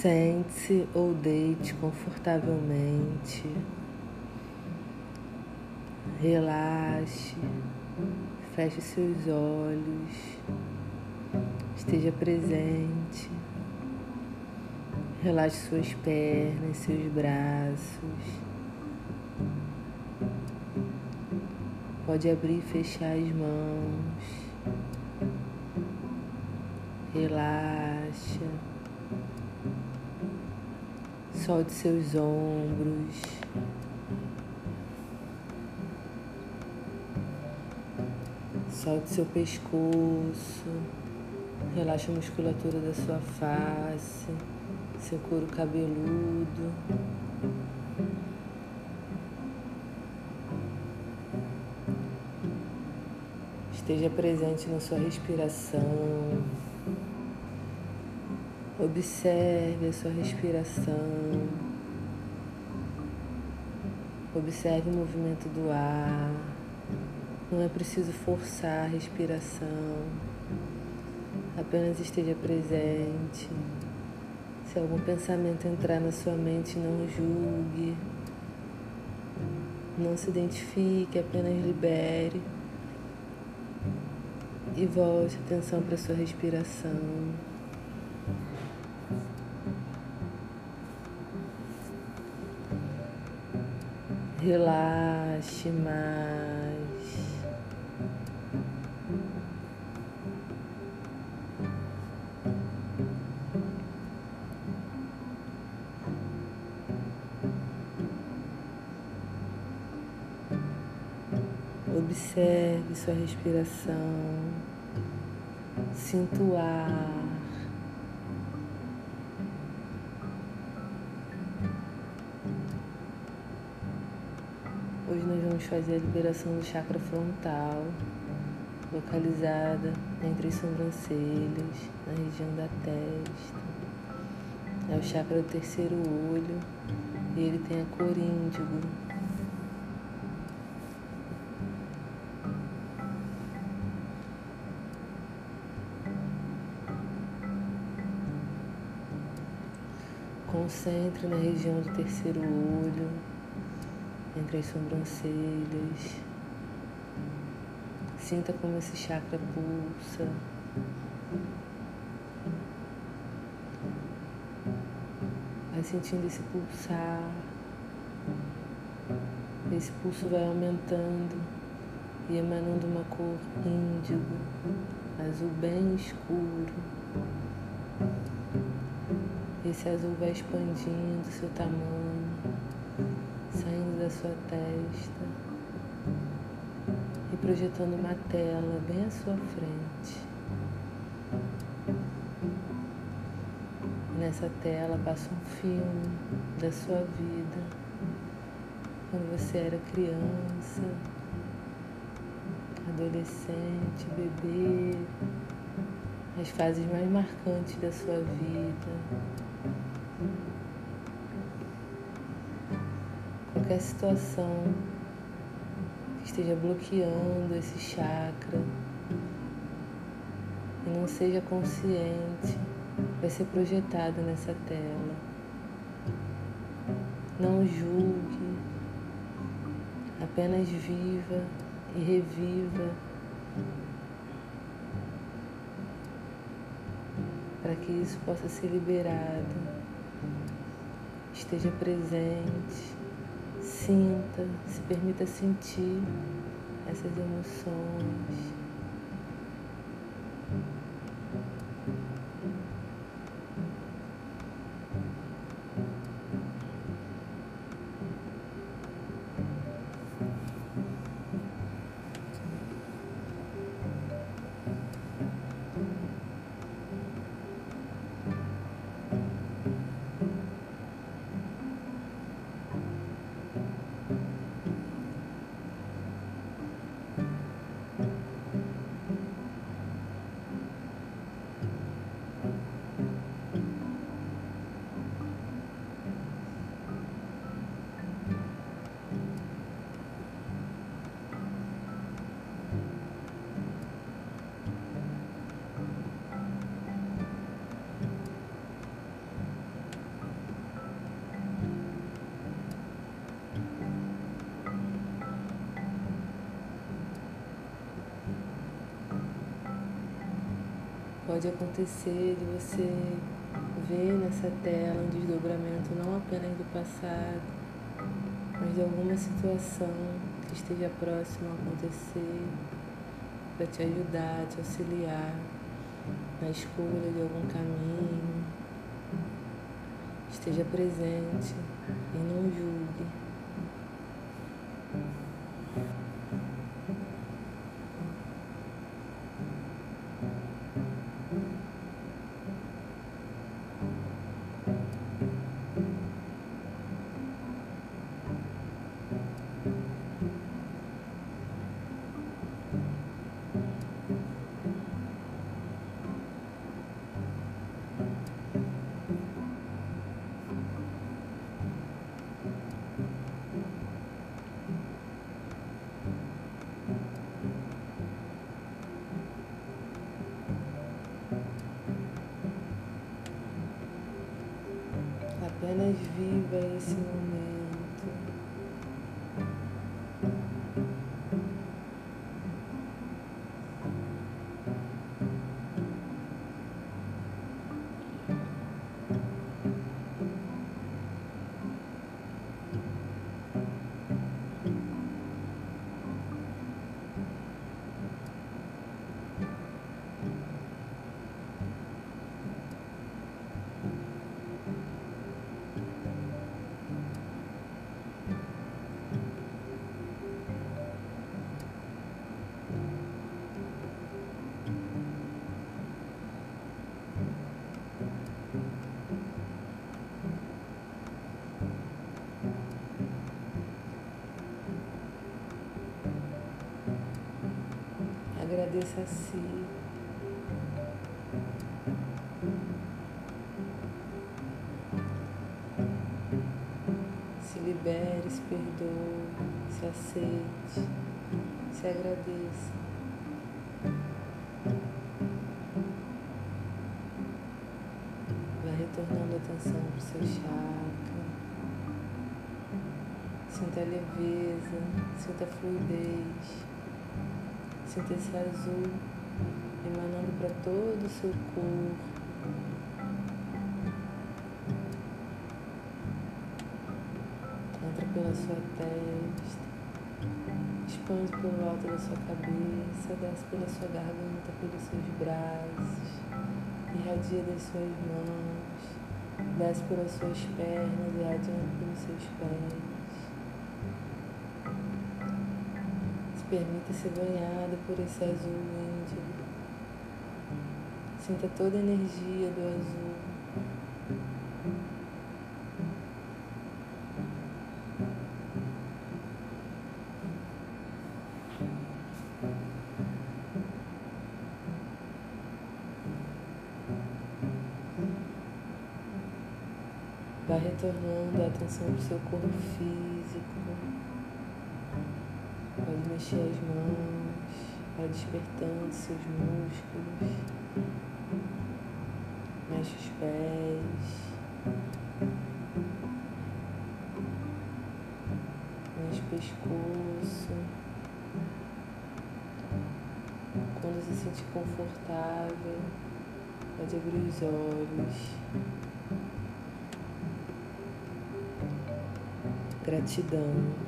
Sente-se ou deite confortavelmente. Relaxe, feche seus olhos, esteja presente. Relaxe suas pernas, seus braços. Pode abrir e fechar as mãos. Relaxa. Solte seus ombros. Solte seu pescoço. Relaxa a musculatura da sua face, seu couro cabeludo. Esteja presente na sua respiração. Observe a sua respiração. Observe o movimento do ar. Não é preciso forçar a respiração. Apenas esteja presente. Se algum pensamento entrar na sua mente, não julgue. Não se identifique, apenas libere. E volte a atenção para a sua respiração. Relaxe mais. Observe sua respiração. Sinta o ar. Vamos fazer a liberação do chakra frontal, localizada entre as sobrancelhas, na região da testa. É o chakra do terceiro olho e ele tem a cor índigo. Concentre na região do terceiro olho, entre as sobrancelhas. Sinta como esse chakra pulsa. Vai sentindo esse pulsar. Esse pulso vai aumentando e emanando uma cor índigo, azul bem escuro. Esse azul vai expandindo seu tamanho, sua testa e projetando uma tela bem à sua frente. Nessa tela passa um filme da sua vida, quando você era criança, adolescente, bebê, as fases mais marcantes da sua vida. Qualquer situação que esteja bloqueando esse chakra e não seja consciente, vai ser projetado nessa tela. Não julgue, apenas viva e reviva para que isso possa ser liberado. Esteja presente Sinta, se permita sentir essas emoções. Pode acontecer de você ver nessa tela um desdobramento não apenas do passado, mas de alguma situação que esteja próxima a acontecer para te ajudar, te auxiliar na escolha de algum caminho. Esteja presente e não julgue. Apenas viva esse momento. Agradeça a si. Se libere, se perdoe, se aceite, se agradeça. Vai retornando a atenção para o seu chakra. Sinta a leveza, sinta a fluidez. Sinta esse azul emanando para todo o seu corpo. Entra pela sua testa, expande pelo alto da sua cabeça, desce pela sua garganta, pelos seus braços, irradia das suas mãos, desce pelas suas pernas, irradiando pelos seus pés. Permita ser banhado por esse azul índigo. Sinta toda a energia do azul. Vai retornando a atenção para o seu corpo físico. Pode mexer as mãos, vai despertando seus músculos. Mexe os pés. Mexe o pescoço. Quando se sentir confortável, pode abrir os olhos. Gratidão.